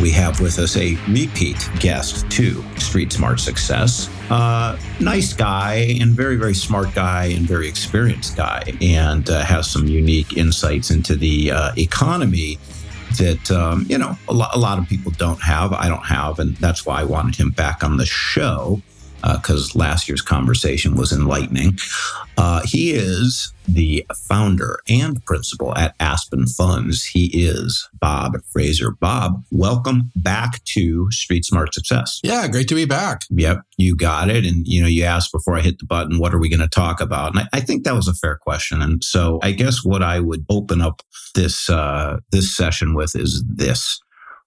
we have with us a repeat guest to Street Smart Success. Uh, nice guy and very, very smart guy and very experienced guy, and uh, has some unique insights into the uh, economy that, um, you know, a, lo- a lot of people don't have. I don't have. And that's why I wanted him back on the show because uh, last year's conversation was enlightening. Uh, he is the founder and principal at Aspen Funds. He is Bob Fraser. Bob, welcome back to Street Smart Success. Yeah, great to be back. Yep, you got it. And you know, you asked before I hit the button, what are we going to talk about? And I, I, think that was a fair question. And so, I guess what I would open up this uh, this session with is this: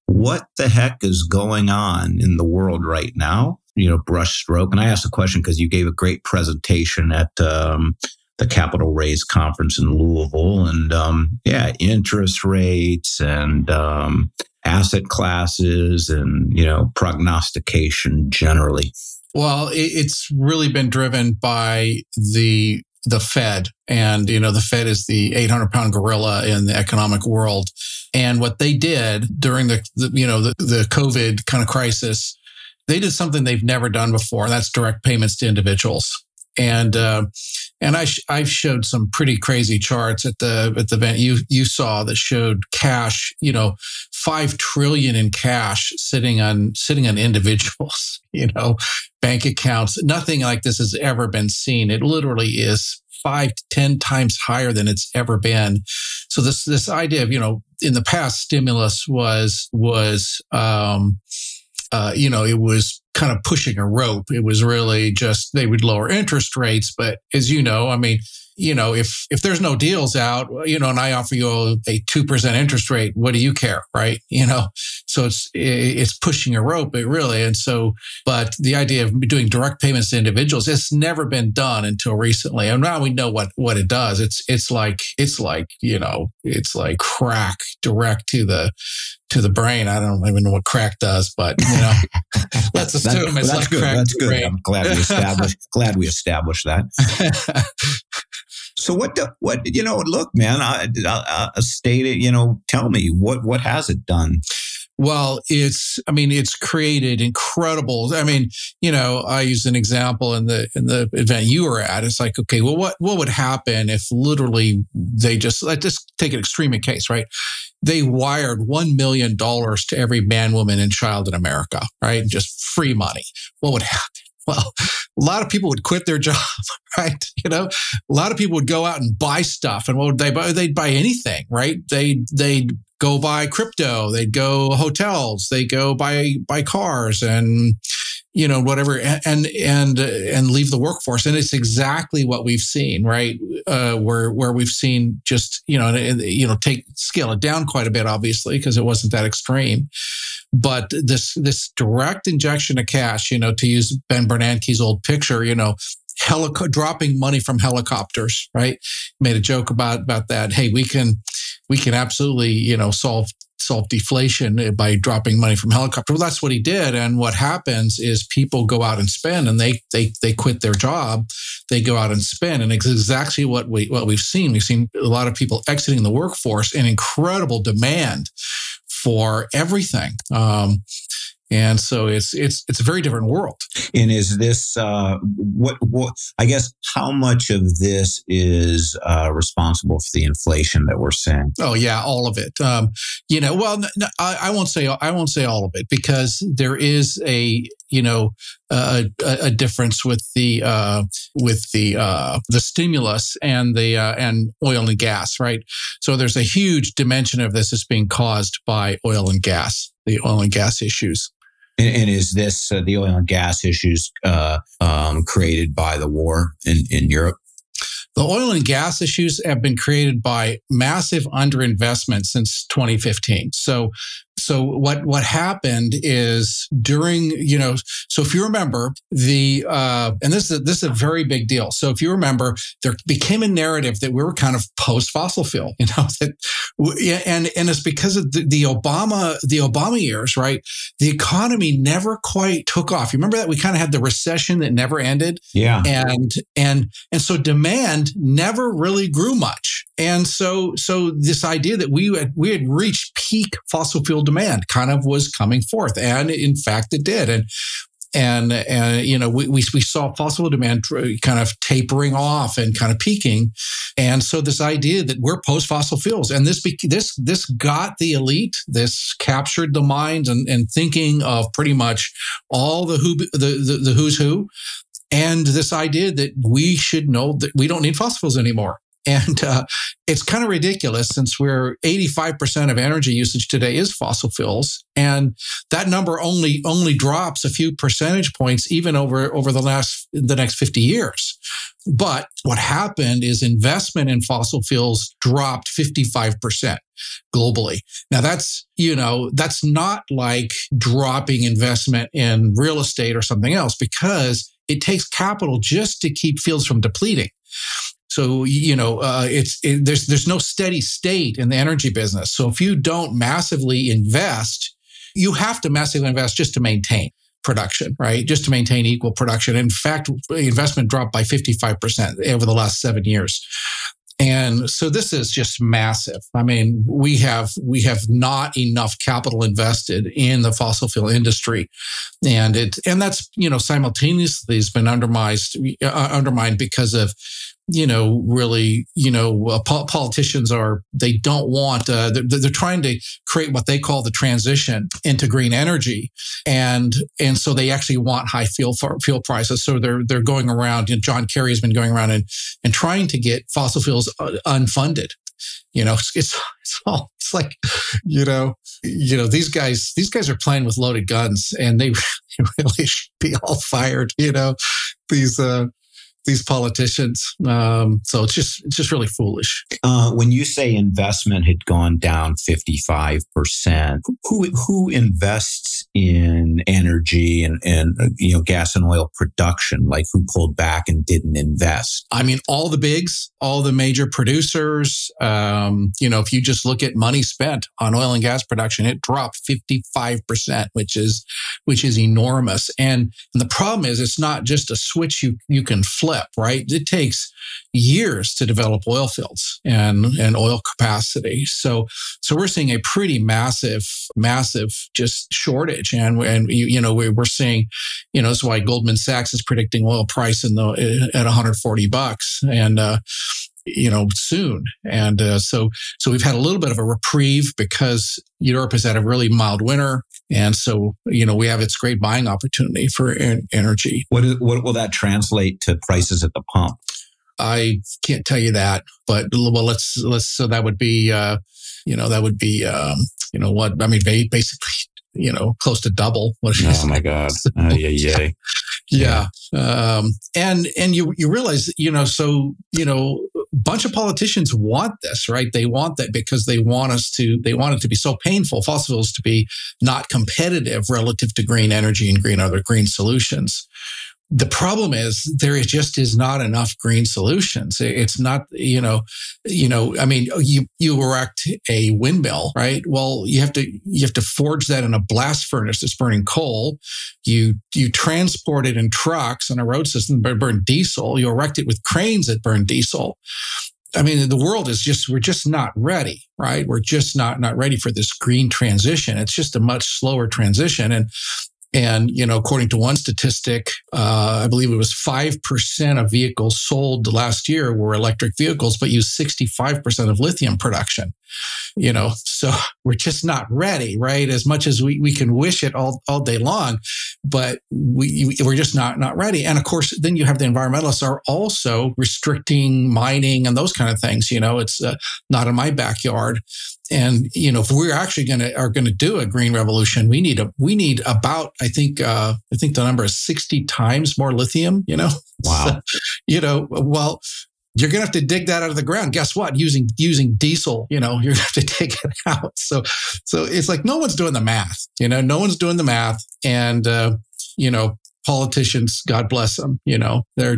What the heck is going on in the world right now? You know, brush stroke And I asked the question because you gave a great presentation at um, the Capital Raise conference in Louisville, and um, yeah, interest rates and um, asset classes, and you know, prognostication generally. Well, it's really been driven by the the Fed, and you know, the Fed is the 800 pound gorilla in the economic world. And what they did during the, the you know the, the COVID kind of crisis they did something they've never done before, and that's direct payments to individuals. And uh, and I sh- I showed some pretty crazy charts at the at the event you you saw that showed cash, you know, five trillion in cash sitting on sitting on individuals, you know, bank accounts. Nothing like this has ever been seen. It literally is five to ten times higher than it's ever been. So this this idea of you know in the past stimulus was was um, uh, you know, it was kind of pushing a rope. It was really just they would lower interest rates. But as you know, I mean, you know, if if there's no deals out, you know, and I offer you a two percent interest rate, what do you care, right? You know, so it's it's pushing a rope, but really, and so, but the idea of doing direct payments to individuals, it's never been done until recently, and now we know what what it does. It's it's like it's like you know, it's like crack direct to the to the brain. I don't even know what crack does, but you know, let's assume that's, it's that's like good. crack. That's good. Brain. I'm glad we established glad we established that. So what? The, what you know? Look, man. I, I, I state it. You know, tell me what what has it done? Well, it's, I mean, it's created incredible. I mean, you know, I used an example in the, in the event you were at. It's like, okay, well, what, what would happen if literally they just, let's just take an extreme case, right? They wired $1 million to every man, woman, and child in America, right? Just free money. What would happen? Well, a lot of people would quit their job, right? You know, a lot of people would go out and buy stuff, and what would they buy? They'd buy anything, right? They they'd go buy crypto, they'd go hotels, they'd go buy buy cars, and you know whatever, and and and leave the workforce. And it's exactly what we've seen, right? Uh, where where we've seen just you know you know take scale it down quite a bit, obviously, because it wasn't that extreme but this this direct injection of cash, you know, to use Ben Bernanke's old picture, you know, helico- dropping money from helicopters, right? Made a joke about about that. Hey, we can we can absolutely, you know, solve solve deflation by dropping money from helicopter. Well, that's what he did. And what happens is people go out and spend and they they they quit their job, they go out and spend. And it's exactly what we what we've seen. We've seen a lot of people exiting the workforce and incredible demand for everything. Um, and so it's it's it's a very different world. And is this uh, what what I guess how much of this is uh, responsible for the inflation that we're seeing? Oh yeah, all of it. Um, you know, well, no, I, I, won't say I won't say all of it because there is a you know a, a difference with the uh, with the uh, the stimulus and the uh, and oil and gas, right? So there's a huge dimension of this is being caused by oil and gas, the oil and gas issues. And, and is this uh, the oil and gas issues uh, um, created by the war in, in Europe? The oil and gas issues have been created by massive underinvestment since 2015. So so what what happened is during you know so if you remember the uh, and this is a, this is a very big deal. So if you remember, there became a narrative that we were kind of post fossil fuel, you know, that and and it's because of the, the Obama the Obama years, right? The economy never quite took off. You remember that we kind of had the recession that never ended, yeah, and and and so demand never really grew much. And so, so this idea that we had, we had reached peak fossil fuel demand kind of was coming forth. And in fact, it did. And, and, and, you know, we, we, we saw fossil demand kind of tapering off and kind of peaking. And so this idea that we're post fossil fuels and this, this, this got the elite, this captured the minds and, and thinking of pretty much all the who, the, the, the who's who and this idea that we should know that we don't need fossil fuels anymore. And uh, it's kind of ridiculous since we're 85% of energy usage today is fossil fuels. And that number only, only drops a few percentage points even over, over the last, the next 50 years. But what happened is investment in fossil fuels dropped 55% globally. Now that's, you know, that's not like dropping investment in real estate or something else because it takes capital just to keep fields from depleting. So you know, uh, it's it, there's there's no steady state in the energy business. So if you don't massively invest, you have to massively invest just to maintain production, right? Just to maintain equal production. In fact, investment dropped by 55% over the last seven years. And so this is just massive. I mean, we have we have not enough capital invested in the fossil fuel industry, and it and that's you know simultaneously has been undermined uh, undermined because of you know, really, you know, uh, po- politicians are, they don't want, uh, they're, they're, trying to create what they call the transition into green energy. And, and so they actually want high fuel, fuel prices. So they're, they're going around, you know, John Kerry has been going around and, and trying to get fossil fuels uh, unfunded. You know, it's, it's, it's all, it's like, you know, you know, these guys, these guys are playing with loaded guns and they really should be all fired, you know, these, uh, these politicians. Um, so it's just it's just really foolish. Uh, when you say investment had gone down fifty five percent, who who invests in energy and and you know gas and oil production? Like who pulled back and didn't invest? I mean, all the bigs, all the major producers. Um, you know, if you just look at money spent on oil and gas production, it dropped fifty five percent, which is which is enormous. And, and the problem is, it's not just a switch you you can flip flip, right? It takes years to develop oil fields and, and oil capacity. So, so we're seeing a pretty massive, massive just shortage. And, and you, you know, we're seeing, you know, that's why Goldman Sachs is predicting oil price in the, at 140 bucks. And, uh, you know soon. And uh, so so we've had a little bit of a reprieve because Europe has had a really mild winter. And so you know we have its great buying opportunity for energy. What, is, what will that translate to prices at the pump? I can't tell you that but well let's let's so that would be uh you know that would be um you know what I mean basically you know close to double what oh my god. Uh, yeah yeah. Yeah. Um and and you you realize you know so you know bunch of politicians want this, right? They want that because they want us to, they want it to be so painful, fossil fuels to be not competitive relative to green energy and green other green solutions. The problem is there just is not enough green solutions. It's not, you know, you know, I mean, oh, you, you erect a windmill, right? Well, you have to, you have to forge that in a blast furnace that's burning coal. You, you transport it in trucks on a road system that burn diesel. You erect it with cranes that burn diesel. I mean, the world is just, we're just not ready, right? We're just not, not ready for this green transition. It's just a much slower transition. And and, you know, according to one statistic, uh, I believe it was 5% of vehicles sold last year were electric vehicles, but used 65% of lithium production. You know, so we're just not ready, right? As much as we, we can wish it all, all day long, but we, we're just not, not ready. And of course, then you have the environmentalists are also restricting mining and those kind of things. You know, it's uh, not in my backyard and you know if we're actually going to are going to do a green revolution we need a we need about i think uh i think the number is 60 times more lithium you know wow so, you know well you're going to have to dig that out of the ground. Guess what? Using using diesel, you know, you're going to have to take it out. So so it's like no one's doing the math. You know, no one's doing the math, and uh, you know, politicians, God bless them, you know, they're,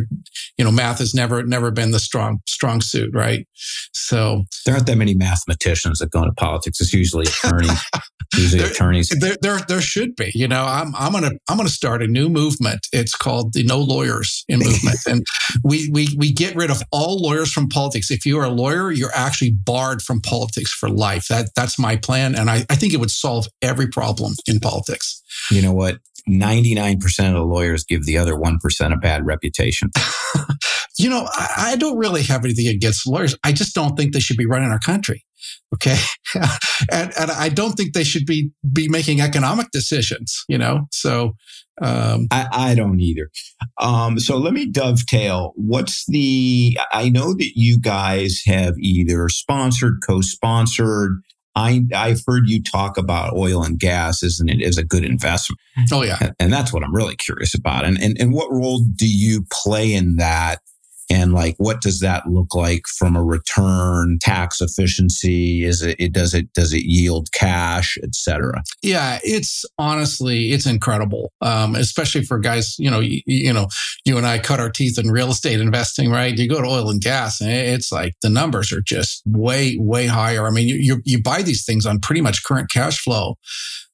you know, math has never, never been the strong, strong suit, right? So there aren't that many mathematicians that go into politics. It's usually attorneys. usually there, attorneys. There, there, there should be. You know, I'm, I'm gonna, I'm gonna start a new movement. It's called the No Lawyers in Movement, and we, we, we get rid of all lawyers from politics. If you are a lawyer, you're actually barred from politics for life. That, that's my plan, and I, I think it would solve every problem in politics. You know what? 99% of the lawyers give the other 1% a bad reputation. you know, I, I, don't really have anything against lawyers. I just don't think they should be running our country. Okay. and, and I don't think they should be, be making economic decisions, you know? So, um, I, I, don't either. Um, so let me dovetail. What's the, I know that you guys have either sponsored, co sponsored, I, I've heard you talk about oil and gas, isn't it, as a good investment? Oh, yeah. And, and that's what I'm really curious about. And, and, and what role do you play in that and like what does that look like from a return tax efficiency? Is it, it does it does it yield cash etc yeah it's honestly it's incredible. Um, especially for guys you know you, you, know you and i cut our teeth in real estate investing right? You go to oil and gas and it's like the numbers are just way way higher. I mean you, you, you buy these things on pretty much current cash flow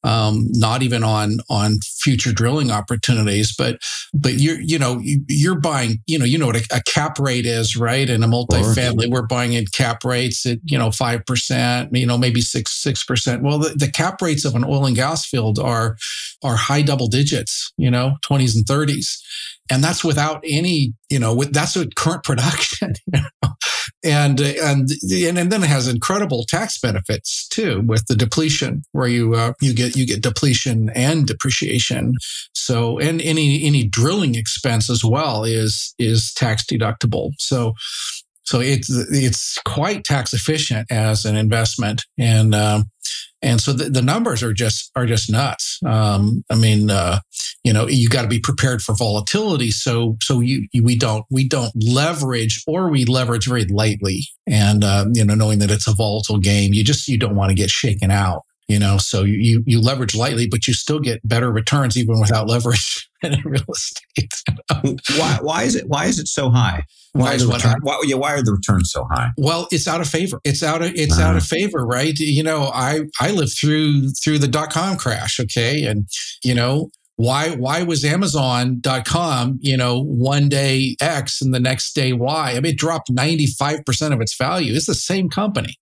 um, not even on on future drilling opportunities. But but you're you know you, are buying you know you know what a, a, cap rate is right in a multifamily we're buying in cap rates at you know five percent you know maybe six six percent. Well the, the cap rates of an oil and gas field are are high double digits you know twenties and thirties and that's without any you know with, that's with current production you know? And and and then it has incredible tax benefits too with the depletion where you uh, you get you get depletion and depreciation. So and any any drilling expense as well is is tax deductible. So so it's it's quite tax efficient as an investment. And um, and so the, the numbers are just are just nuts. Um, I mean, uh, you know, you got to be prepared for volatility. So so you, you, we don't we don't leverage or we leverage very lightly, and uh, you know, knowing that it's a volatile game, you just you don't want to get shaken out. You know, so you you leverage lightly, but you still get better returns even without leverage in real estate. why why is it why is it so high? Why, is return, why, yeah, why are the returns so high? Well, it's out of favor. It's out of it's uh-huh. out of favor, right? You know, I I lived through through the dot com crash, okay, and you know why why was amazon.com you know one day x and the next day y? I mean it dropped 95% of its value. It's the same company.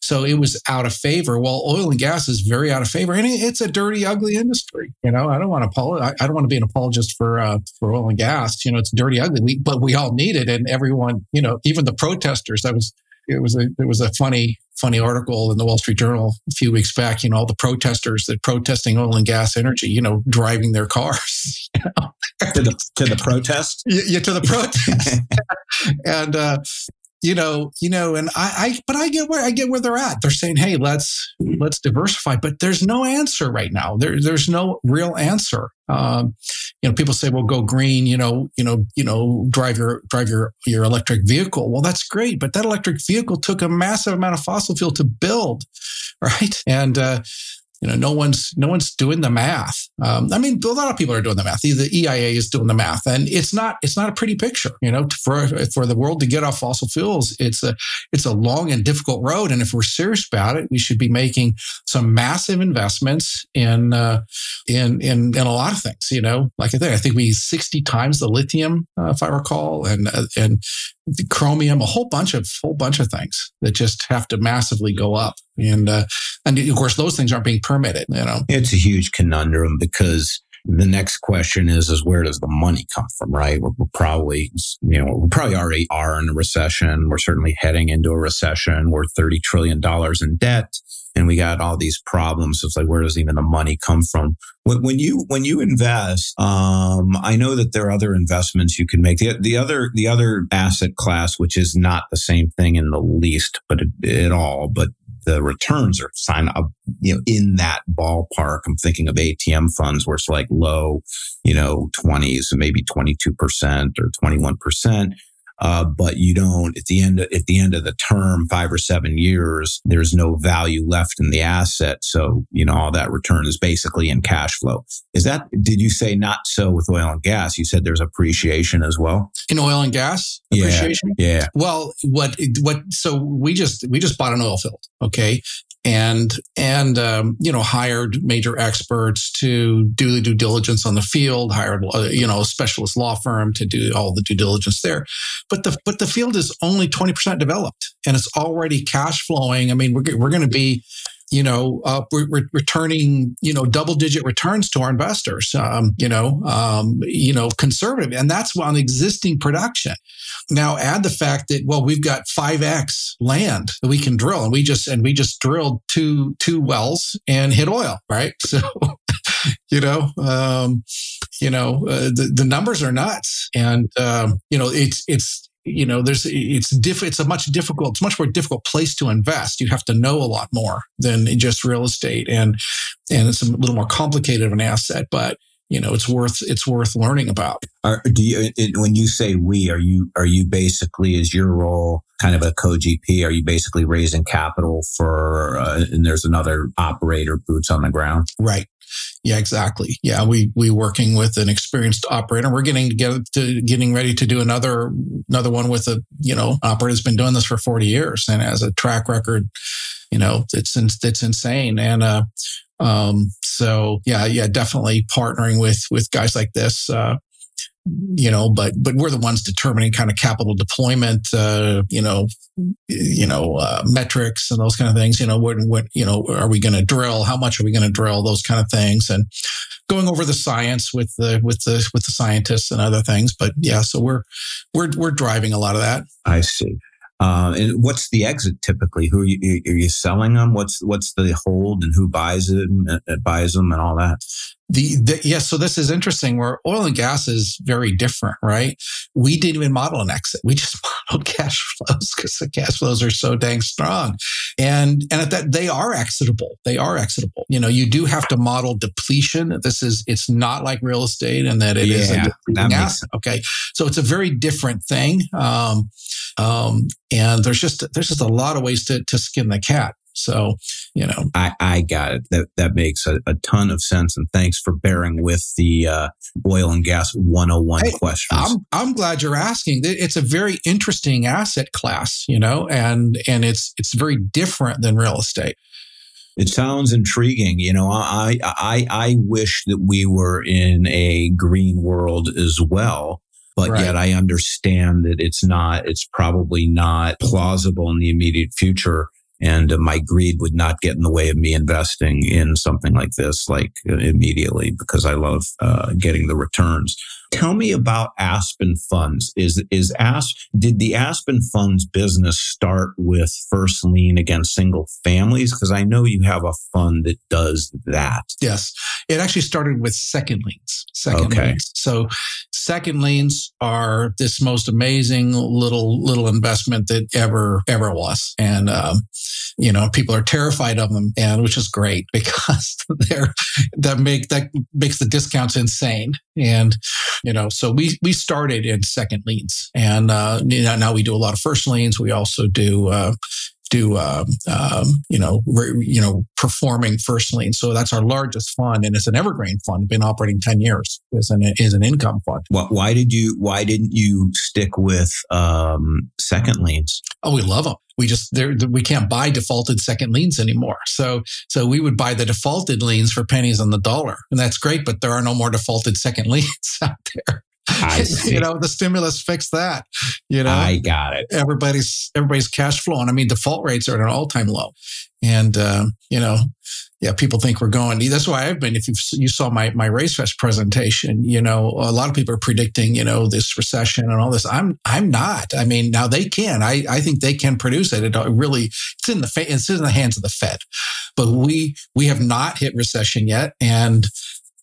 So it was out of favor. Well oil and gas is very out of favor and it's a dirty ugly industry you know? I don't want to apologize i don't want to be an apologist for uh, for oil and gas you know? It's dirty ugly. We, but we all need it and everyone you know even the protesters i was it was a it was a funny funny article in the Wall Street Journal a few weeks back. You know, all the protesters that protesting oil and gas energy. You know, driving their cars you know? to the to the protest. Yeah, yeah to the protest. and uh, you know, you know, and I, I, but I get where I get where they're at. They're saying, "Hey, let's let's diversify," but there's no answer right now. There, there's no real answer. Um, you know, people say, "Well, go green." You know, you know, you know, drive your drive your your electric vehicle. Well, that's great, but that electric vehicle took a massive amount of fossil fuel to build, right? And uh, you know, no one's no one's doing the math. Um, I mean, a lot of people are doing the math. The EIA is doing the math, and it's not it's not a pretty picture. You know, for for the world to get off fossil fuels, it's a it's a long and difficult road. And if we're serious about it, we should be making some massive investments in uh, in, in in a lot of things. You know, like I think I think we sixty times the lithium, uh, if I recall, and uh, and chromium, a whole bunch of whole bunch of things that just have to massively go up. And uh, and of course, those things aren't being permitted. You know, it's a huge conundrum because the next question is is where does the money come from right we're, we're, probably you know we probably already are in a recession we're certainly heading into a recession we're 30 trillion dollars in debt and we got all these problems. it's like, where does even the money come from? When, when you when you invest, um, I know that there are other investments you can make. The, the other the other asset class, which is not the same thing in the least, but at all, but the returns are sign up, you know, in that ballpark. I'm thinking of ATM funds where it's like low, you know, 20s, maybe 22% or 21%. Uh, but you don't at the end of, at the end of the term, five or seven years, there's no value left in the asset. So you know all that return is basically in cash flow. Is that? Did you say not so with oil and gas? You said there's appreciation as well in oil and gas appreciation. Yeah. yeah. Well, what what? So we just we just bought an oil field. Okay, and and um, you know hired major experts to do the due diligence on the field hired uh, you know a specialist law firm to do all the due diligence there. But the but the field is only 20% developed and it's already cash flowing. I mean we're, we're going to be you know, uh, we're, returning, you know, double digit returns to our investors, um, you know, um, you know, conservative. And that's on existing production. Now add the fact that, well, we've got 5X land that we can drill and we just, and we just drilled two, two wells and hit oil, right? So, you know, um, you know, uh, the, the numbers are nuts. And, um, you know, it's, it's, you know, there's it's diff, it's a much difficult, it's much more difficult place to invest. You have to know a lot more than just real estate, and and it's a little more complicated of an asset, but you know, it's worth it's worth learning about. Are, do you when you say we are you are you basically is your role kind of a co-GP? Are you basically raising capital for uh, and there's another operator boots on the ground? Right. Yeah, exactly. Yeah, we we working with an experienced operator. We're getting together to getting ready to do another another one with a you know operator has been doing this for forty years and has a track record. You know, it's it's insane. And uh, um, so yeah, yeah, definitely partnering with with guys like this. Uh, you know, but but we're the ones determining kind of capital deployment, uh, you know, you know, uh, metrics and those kind of things. You know, what what you know, are we going to drill? How much are we going to drill? Those kind of things, and going over the science with the with the with the scientists and other things. But yeah, so we're we're we're driving a lot of that. I see. Uh, and what's the exit typically? Who are you, are you selling them? What's what's the hold and who buys it, and, uh, buys them, and all that? The, the yeah, so this is interesting. Where oil and gas is very different, right? We didn't even model an exit. We just modeled cash flows because the cash flows are so dang strong, and and at that they are exitable. They are exitable. You know, you do have to model depletion. This is it's not like real estate, and that it yeah, is a asset. Okay, so it's a very different thing. Um, um, and there's just there's just a lot of ways to to skin the cat. So, you know, I, I got it. That that makes a, a ton of sense. And thanks for bearing with the uh, oil and gas 101 hey, questions. I'm I'm glad you're asking. It's a very interesting asset class, you know, and and it's it's very different than real estate. It sounds intriguing. You know, I I I wish that we were in a green world as well but right. yet I understand that it's not, it's probably not plausible in the immediate future. And uh, my greed would not get in the way of me investing in something like this, like uh, immediately, because I love uh, getting the returns. Tell me about Aspen Funds. Is is Asp did the Aspen Funds business start with first lien against single families? Because I know you have a fund that does that. Yes, it actually started with second liens. Second okay. liens. So second liens are this most amazing little little investment that ever ever was, and um, you know people are terrified of them, and which is great because they're that make that makes the discounts insane, and you know, so we we started in second liens, and uh, now we do a lot of first liens. We also do uh, do uh, um, you know re, you know performing first lien. So that's our largest fund, and it's an evergreen fund. Been operating ten years. is an is an income fund. Why did you Why didn't you stick with um, second liens? Oh, we love them. We just we can't buy defaulted second liens anymore. So so we would buy the defaulted liens for pennies on the dollar, and that's great. But there are no more defaulted second liens out there. You know, the stimulus fixed that. You know, I got it. Everybody's everybody's cash flowing. I mean, default rates are at an all time low, and uh, you know, yeah, people think we're going. That's why I've been. If you you saw my my RaiseFest presentation, you know, a lot of people are predicting, you know, this recession and all this. I'm I'm not. I mean, now they can. I I think they can produce it. It really it's in the it's in the hands of the Fed, but we we have not hit recession yet, and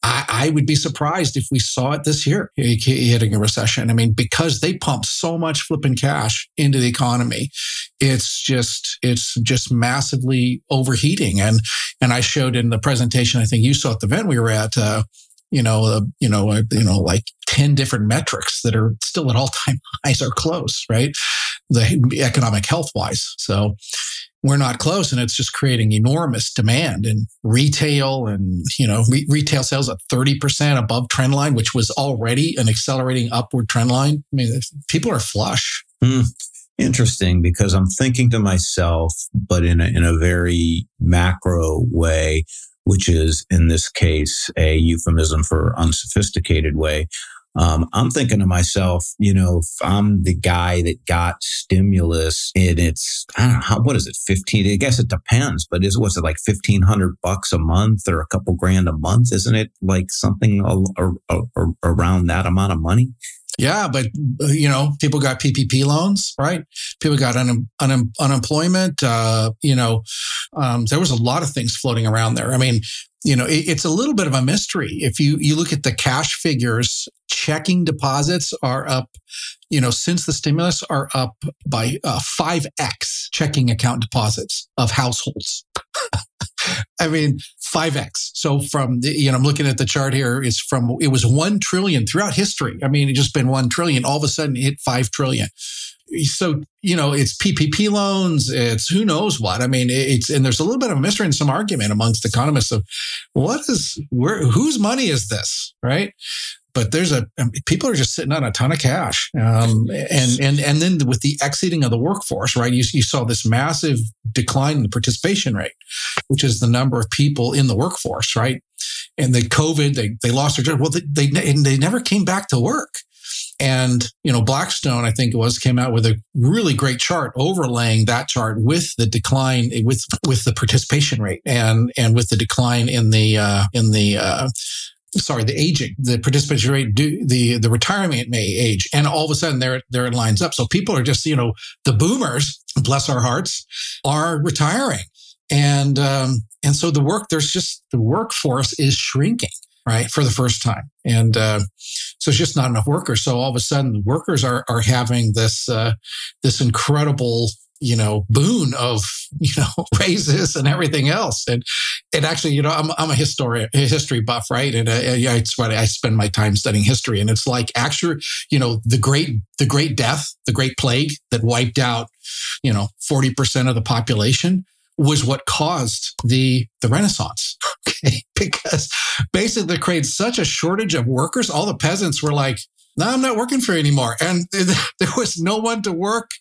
I, I, would be surprised if we saw it this year hitting a recession. I mean, because they pump so much flipping cash into the economy, it's just it's just massively overheating. And and I showed in the presentation, I think you saw at the event we were at. Uh, you know, uh, you know, uh, you know, like 10 different metrics that are still at all time highs or close, right? The economic health wise. So we're not close and it's just creating enormous demand in retail and, you know, re- retail sales at 30% above trend line, which was already an accelerating upward trend line. I mean, people are flush. Hmm. Interesting because I'm thinking to myself, but in a, in a very macro way, which is in this case a euphemism for unsophisticated way. Um, I'm thinking to myself, you know, if I'm the guy that got stimulus and it's, I don't know, how, what is it, 15? I guess it depends, but is, what's it like 1500 bucks a month or a couple grand a month? Isn't it like something a, a, a, around that amount of money? Yeah, but uh, you know, people got PPP loans, right? People got un, un, unemployment. Uh, you know, um, there was a lot of things floating around there. I mean, you know, it, it's a little bit of a mystery. If you you look at the cash figures, checking deposits are up. You know, since the stimulus are up by uh, five x checking account deposits of households. I mean, 5x. So from the, you know, I'm looking at the chart here is from, it was 1 trillion throughout history. I mean, it just been 1 trillion. All of a sudden hit 5 trillion. So, you know, it's PPP loans. It's who knows what. I mean, it's, and there's a little bit of a mystery and some argument amongst economists of what is, where, whose money is this? Right but there's a people are just sitting on a ton of cash um, and and and then with the exiting of the workforce right you, you saw this massive decline in the participation rate which is the number of people in the workforce right and the covid they, they lost their job well they, they, they never came back to work and you know blackstone i think it was came out with a really great chart overlaying that chart with the decline with with the participation rate and and with the decline in the uh, in the uh, sorry, the aging, the participation rate, do, the the retirement may age, and all of a sudden there there it lines up. So people are just you know the boomers, bless our hearts, are retiring, and um, and so the work there's just the workforce is shrinking right for the first time, and uh, so it's just not enough workers. So all of a sudden, workers are are having this uh, this incredible you know, boon of, you know, raises and everything else. And, and actually, you know, I'm, I'm a historian, a history buff, right? And uh, yeah, it's funny. I spend my time studying history and it's like actually, you know, the great, the great death, the great plague that wiped out, you know, 40% of the population was what caused the, the Renaissance. Okay. Because basically they created such a shortage of workers. All the peasants were like, no, I'm not working for you anymore. And there was no one to work,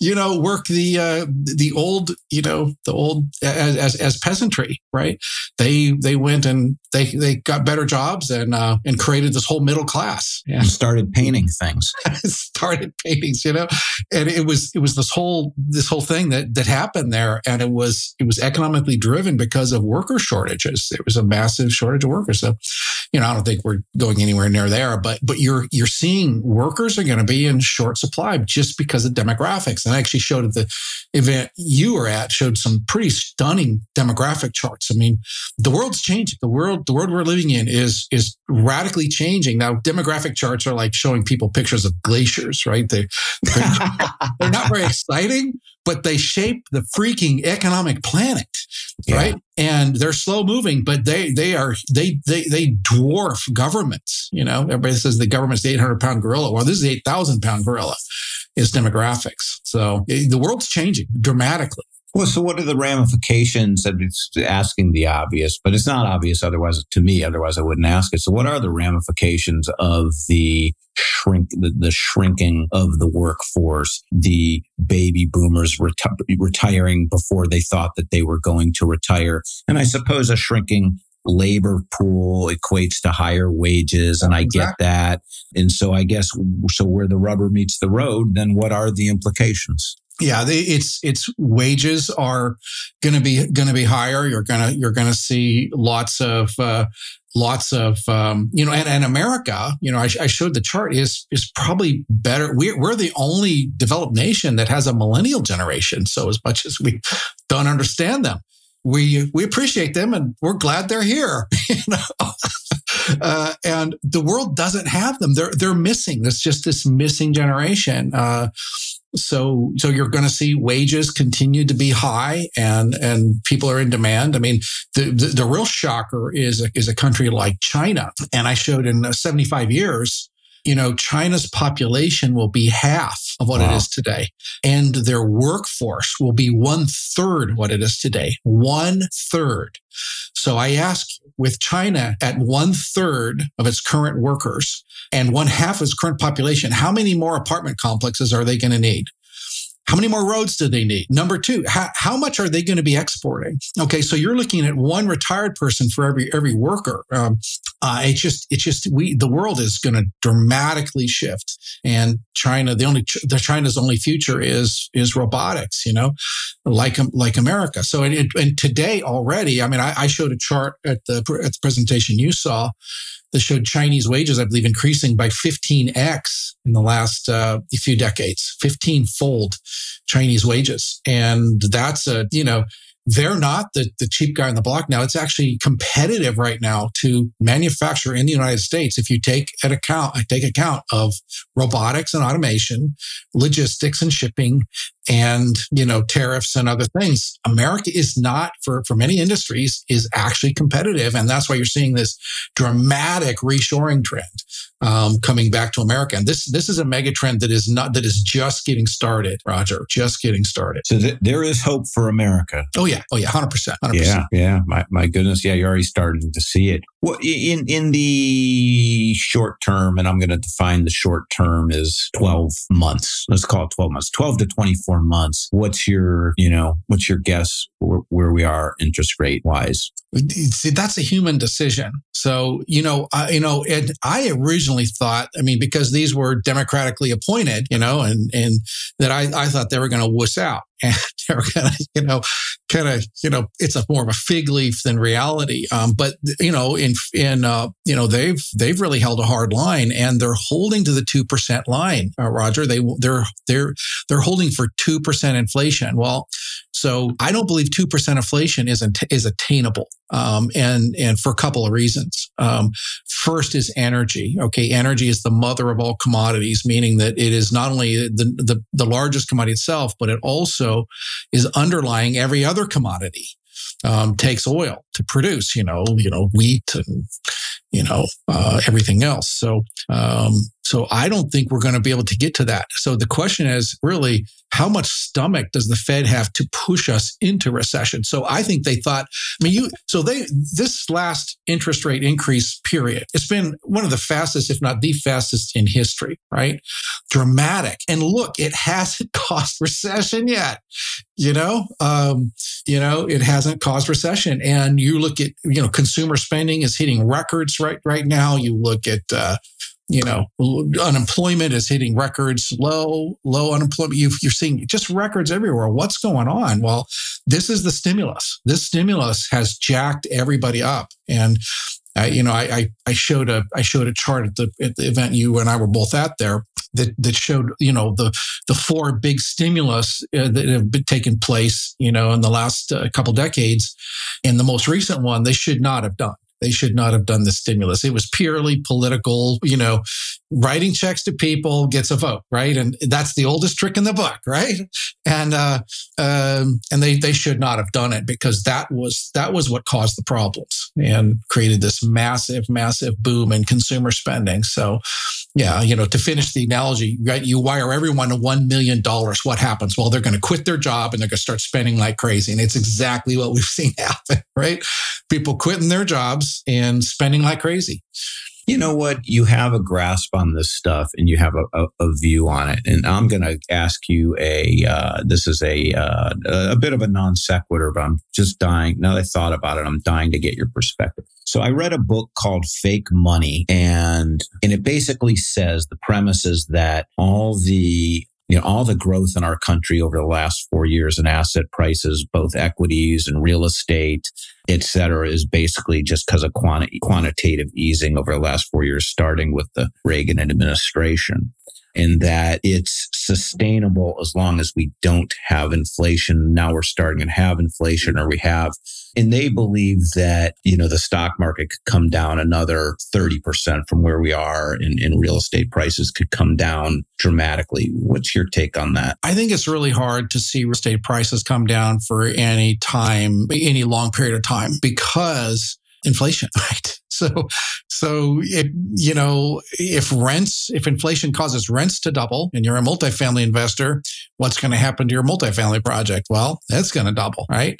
you know, work the, uh, the old, you know, the old as, as, as, peasantry, right? They, they went and they, they got better jobs and, uh, and created this whole middle class. Yeah. And started painting things. started paintings, you know, and it was, it was this whole, this whole thing that, that happened there. And it was, it was economically driven because of worker shortages. There was a massive shortage of workers. So, you know, I don't think we're going anywhere near there, but, but you're, you're seeing workers are going to be in short supply just because of demographics. And I actually showed at the event you were at, showed some pretty stunning demographic charts. I mean, the world's changing. The world, the world we're living in is, is radically changing. Now, demographic charts are like showing people pictures of glaciers, right? They, they're, they're not very exciting, but they shape the freaking economic planet, yeah. right? And they're slow moving, but they they are they they they dwarf governments. You know, everybody says the government's the eight hundred pound gorilla. Well, this is eight thousand pound gorilla. Is demographics. So eh, the world's changing dramatically. Well, so what are the ramifications? Of it's asking the obvious, but it's not obvious otherwise to me. Otherwise, I wouldn't ask it. So, what are the ramifications of the shrink, the, the shrinking of the workforce, the baby boomers reti- retiring before they thought that they were going to retire, and I suppose a shrinking labor pool equates to higher wages and i get that and so i guess so where the rubber meets the road then what are the implications yeah, it's it's wages are going to be going to be higher. You're gonna you're gonna see lots of uh, lots of um, you know, and, and America, you know, I, I, showed the chart is is probably better. We're we're the only developed nation that has a millennial generation. So as much as we don't understand them, we we appreciate them and we're glad they're here. You know. Uh, and the world doesn't have them. They're they're missing. There's just this missing generation. Uh, So, so you're going to see wages continue to be high and, and people are in demand. I mean, the, the, the real shocker is, a, is a country like China. And I showed in uh, 75 years, you know, China's population will be half of what wow. it is today. And their workforce will be one third what it is today. One third. So I ask with China at one third of its current workers and one half of its current population, how many more apartment complexes are they going to need? How many more roads do they need? Number two, how, how much are they going to be exporting? Okay, so you're looking at one retired person for every every worker. Um, uh, it's just it's just we the world is going to dramatically shift, and China the only the China's only future is is robotics. You know, like like America. So and, and today already, I mean, I, I showed a chart at the at the presentation you saw that showed Chinese wages, I believe, increasing by 15x in the last uh, few decades, 15 fold Chinese wages. And that's a, you know, they're not the, the cheap guy on the block now. It's actually competitive right now to manufacture in the United States. If you take at account, take account of robotics and automation, logistics and shipping, and you know tariffs and other things america is not for for many industries is actually competitive and that's why you're seeing this dramatic reshoring trend um, coming back to america and this this is a mega trend that is not that is just getting started roger just getting started so th- there is hope for america oh yeah oh yeah 100%, 100%. yeah yeah my, my goodness yeah you're already starting to see it well, in in the short term, and I'm going to define the short term as 12 months. Let's call it 12 months, 12 to 24 months. What's your, you know, what's your guess where, where we are interest rate wise? See, that's a human decision. So, you know, I, you know, and I originally thought, I mean, because these were democratically appointed, you know, and, and that I, I thought they were going to wuss out and they're going to, you know, kind of, you know, it's a more of a fig leaf than reality. Um, but, you know, in, in, uh, you know, they've, they've really held a hard line and they're holding to the 2% line, uh, Roger. They, they're, they're, they're holding for 2% inflation. Well, so I don't believe 2% inflation is not is attainable. Um, and, and for a couple of reasons. Um, first is energy. Okay. Energy is the mother of all commodities, meaning that it is not only the, the, the largest commodity itself, but it also is underlying every other commodity. Um, takes oil to produce, you know, you know, wheat and you know, uh, everything else. So, um, so I don't think we're going to be able to get to that. So the question is really, how much stomach does the Fed have to push us into recession? So I think they thought, I mean, you, so they, this last interest rate increase period, it's been one of the fastest, if not the fastest in history, right? Dramatic. And look, it hasn't caused recession yet. You know, um, you know, it hasn't caused recession. And you look at, you know, consumer spending is hitting records right, right now. You look at, uh, you know, unemployment is hitting records low, low unemployment. you are seeing just records everywhere. What's going on? Well, this is the stimulus. This stimulus has jacked everybody up. And, uh, you know, I, I, I, showed a, I showed a chart at the, at the event you and I were both at there that, that showed, you know, the, the four big stimulus uh, that have been taken place, you know, in the last uh, couple decades. And the most recent one, they should not have done. They should not have done the stimulus. It was purely political, you know, writing checks to people gets a vote, right? And that's the oldest trick in the book, right? And uh, um, and they they should not have done it because that was that was what caused the problems and created this massive, massive boom in consumer spending. So, yeah, you know, to finish the analogy, right? You wire everyone a one million dollars. What happens? Well, they're going to quit their job and they're going to start spending like crazy, and it's exactly what we've seen happen, right? People quitting their jobs and spending like crazy you know what? You have a grasp on this stuff and you have a, a, a view on it. And I'm going to ask you a, uh, this is a, uh, a bit of a non sequitur, but I'm just dying. Now that I thought about it, I'm dying to get your perspective. So I read a book called Fake Money and, and it basically says the premise is that all the you know, all the growth in our country over the last four years in asset prices, both equities and real estate, et cetera, is basically just because of quanti- quantitative easing over the last four years, starting with the Reagan administration. And that it's sustainable as long as we don't have inflation. Now we're starting to have inflation or we have, and they believe that, you know, the stock market could come down another 30% from where we are and, and real estate prices could come down dramatically. What's your take on that? I think it's really hard to see real estate prices come down for any time, any long period of time because inflation, right? So, so it, you know, if rents, if inflation causes rents to double and you're a multifamily investor, what's going to happen to your multifamily project? Well, that's going to double, right?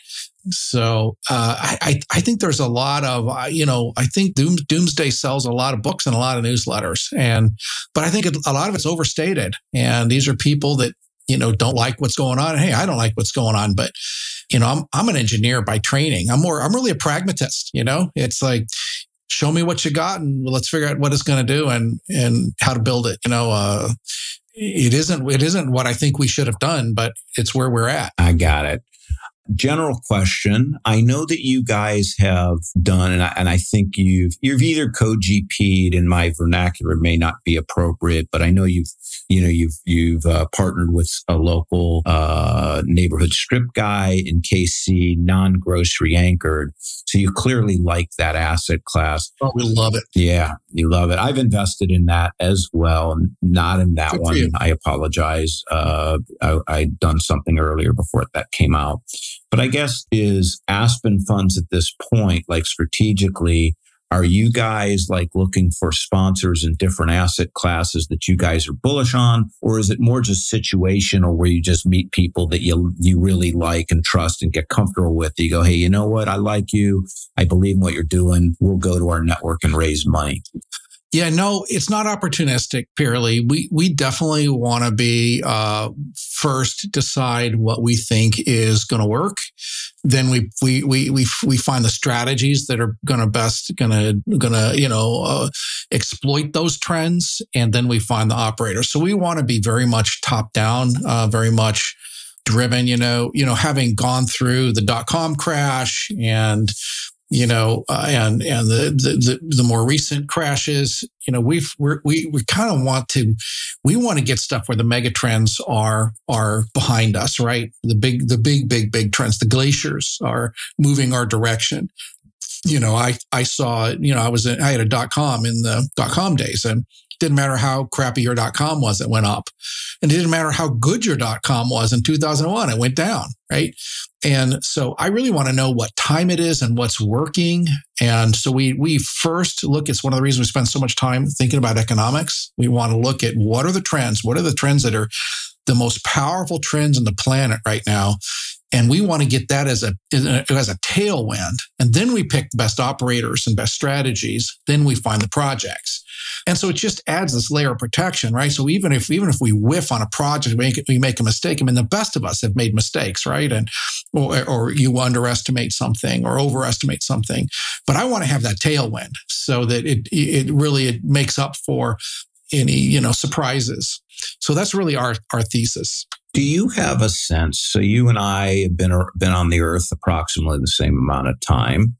So uh, I, I think there's a lot of uh, you know I think Doom, Doomsday sells a lot of books and a lot of newsletters and but I think a lot of it's overstated and these are people that you know don't like what's going on. Hey, I don't like what's going on, but you know I'm I'm an engineer by training. I'm more I'm really a pragmatist. You know, it's like show me what you got and let's figure out what it's going to do and and how to build it. You know, uh, it isn't it isn't what I think we should have done, but it's where we're at. I got it general question. I know that you guys have done, and I, and I think you've you've either co-GP'd in my vernacular may not be appropriate, but I know you've you know you've you've uh, partnered with a local uh, neighborhood strip guy in KC, non-grocery anchored. So you clearly like that asset class. Oh, we love it. Yeah, you love it. I've invested in that as well, not in that Good one. I apologize. Uh, I, I'd done something earlier before that came out. But I guess is Aspen Funds at this point, like strategically, are you guys like looking for sponsors in different asset classes that you guys are bullish on? Or is it more just situational where you just meet people that you, you really like and trust and get comfortable with? You go, Hey, you know what? I like you. I believe in what you're doing. We'll go to our network and raise money. Yeah, no, it's not opportunistic purely. We we definitely want to be uh, first decide what we think is going to work. Then we we we we we find the strategies that are going to best going to going to you know uh, exploit those trends, and then we find the operator. So we want to be very much top down, uh, very much driven. You know, you know, having gone through the dot com crash and you know, uh, and and the, the the more recent crashes, you know, we've we're, we we kind of want to we want to get stuff where the mega trends are are behind us, right? The big the big big big trends, the glaciers are moving our direction. You know, I I saw you know I was in, I had a dot com in the dot com days, and didn't matter how crappy your com was, it went up. And it didn't matter how good your com was in 2001, it went down, right? And so I really want to know what time it is and what's working. And so we we first look, it's one of the reasons we spend so much time thinking about economics. We want to look at what are the trends? What are the trends that are the most powerful trends in the planet right now? And we want to get that as a, as a tailwind. And then we pick the best operators and best strategies. Then we find the projects. And so it just adds this layer of protection, right? So even if even if we whiff on a project, we make, we make a mistake. I mean, the best of us have made mistakes, right? And or, or you underestimate something or overestimate something. But I want to have that tailwind so that it it really it makes up for any you know surprises. So that's really our our thesis. Do you have a sense? So you and I have been been on the earth approximately the same amount of time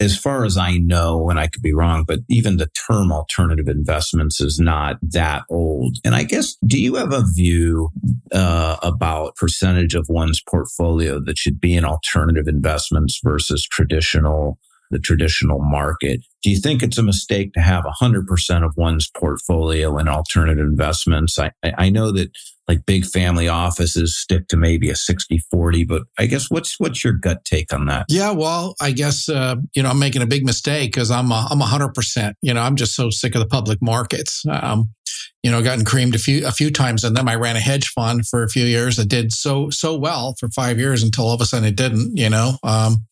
as far as I know, and I could be wrong, but even the term alternative investments is not that old. And I guess, do you have a view uh, about percentage of one's portfolio that should be in alternative investments versus traditional the traditional market. Do you think it's a mistake to have 100% of one's portfolio in alternative investments? I, I know that like big family offices stick to maybe a 60 40, but I guess what's what's your gut take on that? Yeah, well, I guess, uh, you know, I'm making a big mistake because I'm, a, I'm 100%. You know, I'm just so sick of the public markets. Um, you know, gotten creamed a few a few times, and then I ran a hedge fund for a few years that did so so well for five years until all of a sudden it didn't. You know, um,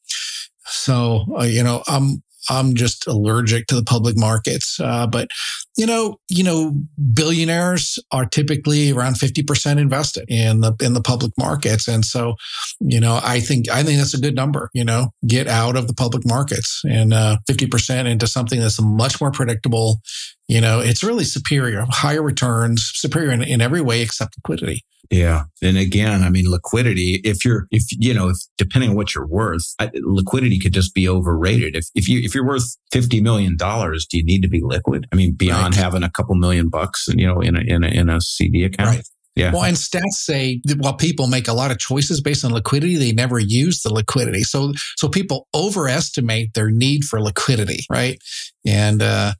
so, uh, you know, I'm, I'm just allergic to the public markets. Uh, but, you know, you know, billionaires are typically around 50% invested in the, in the public markets. And so, you know, I think, I think that's a good number, you know, get out of the public markets and, uh, 50% into something that's much more predictable. You know, it's really superior, higher returns, superior in, in every way except liquidity. Yeah. And again, I mean, liquidity, if you're, if, you know, if, depending on what you're worth, I, liquidity could just be overrated. If, if you, if you're worth $50 million, do you need to be liquid? I mean, beyond right. having a couple million bucks, and, you know, in a, in a, in a CD account. Right. Yeah. Well, and stats say that while people make a lot of choices based on liquidity, they never use the liquidity. So, so people overestimate their need for liquidity, right? And uh,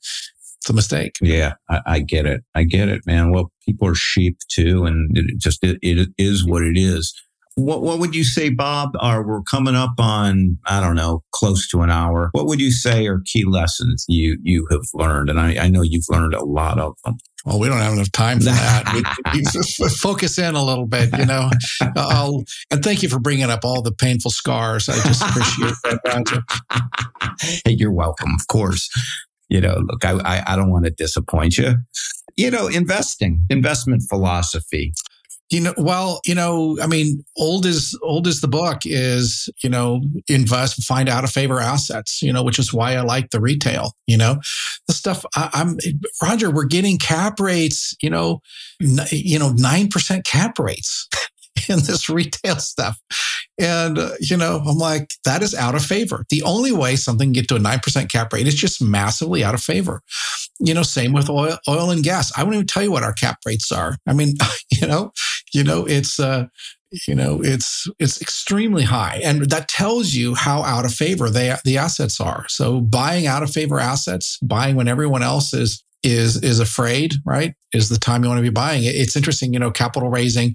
it's a mistake. Yeah, I, I, get it. I get it, man. Well, people are sheep too, and it just it, it is what it is. What what would you say, Bob? Are we're coming up on I don't know, close to an hour. What would you say are key lessons you you have learned? And I, I know you've learned a lot of them. Well, we don't have enough time for that. we, we focus in a little bit, you know. I'll, and thank you for bringing up all the painful scars. I just appreciate that, Roger. Hey, you're welcome, of course you know, look, I, I, I don't want to disappoint you. You know, investing, investment philosophy. You know, well, you know, I mean, old as old as the book is, you know, invest, find out of favor assets, you know, which is why I like the retail, you know, the stuff I, am Roger, we're getting cap rates, you know, n- you know, 9% cap rates. in this retail stuff. And, uh, you know, I'm like, that is out of favor. The only way something can get to a 9% cap rate is just massively out of favor. You know, same with oil, oil and gas. I won't even tell you what our cap rates are. I mean, you know, you know, it's, uh, you know it's it's extremely high and that tells you how out of favor they the assets are so buying out of favor assets buying when everyone else is is is afraid right is the time you want to be buying it it's interesting you know capital raising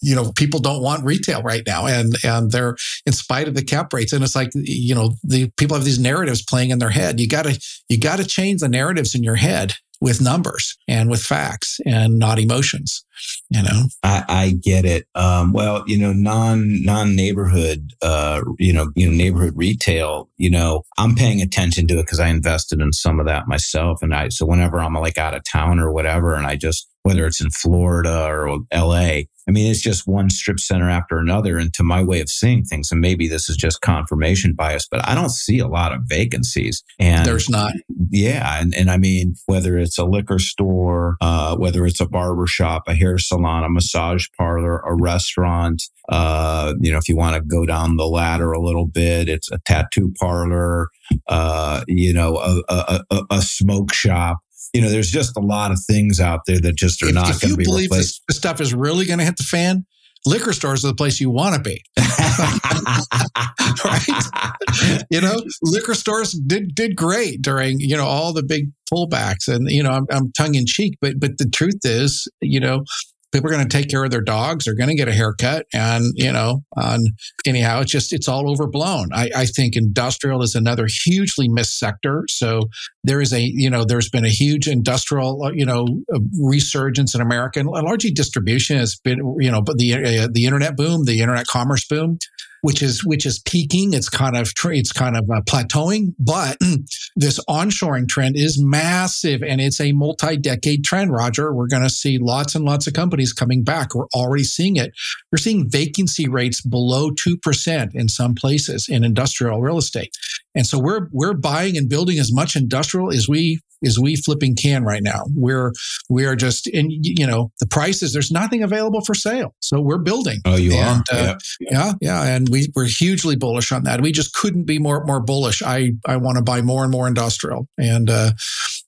you know people don't want retail right now and and they're in spite of the cap rates and it's like you know the people have these narratives playing in their head. You got to you got to change the narratives in your head with numbers and with facts and not emotions you know? I, I get it. Um, well you know non non neighborhood uh, you know you know neighborhood retail you know i'm paying attention to it because i invested in some of that myself and i so whenever i'm like out of town or whatever and i just whether it's in florida or la I mean, it's just one strip center after another. And to my way of seeing things, and maybe this is just confirmation bias, but I don't see a lot of vacancies. And there's not. Yeah. And, and I mean, whether it's a liquor store, uh, whether it's a barber shop, a hair salon, a massage parlor, a restaurant, uh, you know, if you want to go down the ladder a little bit, it's a tattoo parlor, uh, you know, a, a, a, a smoke shop you know, there's just a lot of things out there that just are if, not going to be believe replaced. This, stuff is really going to hit the fan, liquor stores are the place you want to be. right? you know, liquor stores did did great during, you know, all the big pullbacks. And, you know, I'm, I'm tongue in cheek, but but the truth is, you know, people are going to take care of their dogs they're going to get a haircut and you know on anyhow it's just it's all overblown I, I think industrial is another hugely missed sector so there is a you know there's been a huge industrial uh, you know uh, resurgence in america and largely distribution has been you know but the uh, the internet boom the internet commerce boom which is which is peaking. It's kind of it's kind of uh, plateauing, but this onshoring trend is massive, and it's a multi-decade trend. Roger, we're going to see lots and lots of companies coming back. We're already seeing it. We're seeing vacancy rates below two percent in some places in industrial real estate, and so we're we're buying and building as much industrial as we is we flipping can right now. We're we are just in you know the prices. There's nothing available for sale, so we're building. Oh, you and, are? Uh, yeah. yeah, yeah, and we we're hugely bullish on that. We just couldn't be more more bullish. I I want to buy more and more industrial, and uh,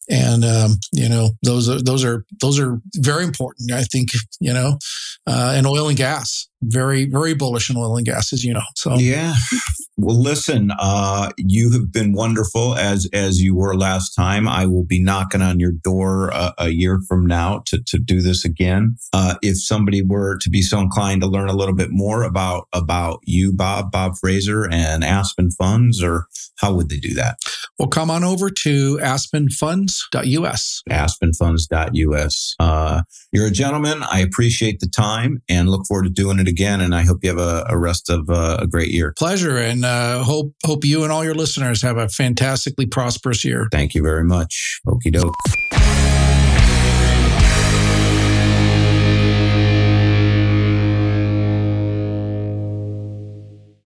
and um, you know those are those are those are very important. I think you know, uh, and oil and gas very very bullish in oil and gas as you know so yeah well listen uh you have been wonderful as as you were last time. I will be knocking on your door a, a year from now to to do this again. Uh if somebody were to be so inclined to learn a little bit more about about you bob bob fraser and aspen funds or how would they do that? Well come on over to aspenfunds.us aspenfunds.us uh you're a gentleman. I appreciate the time and look forward to doing it again, and I hope you have a, a rest of uh, a great year. Pleasure, and uh, hope hope you and all your listeners have a fantastically prosperous year. Thank you very much. Okie doke.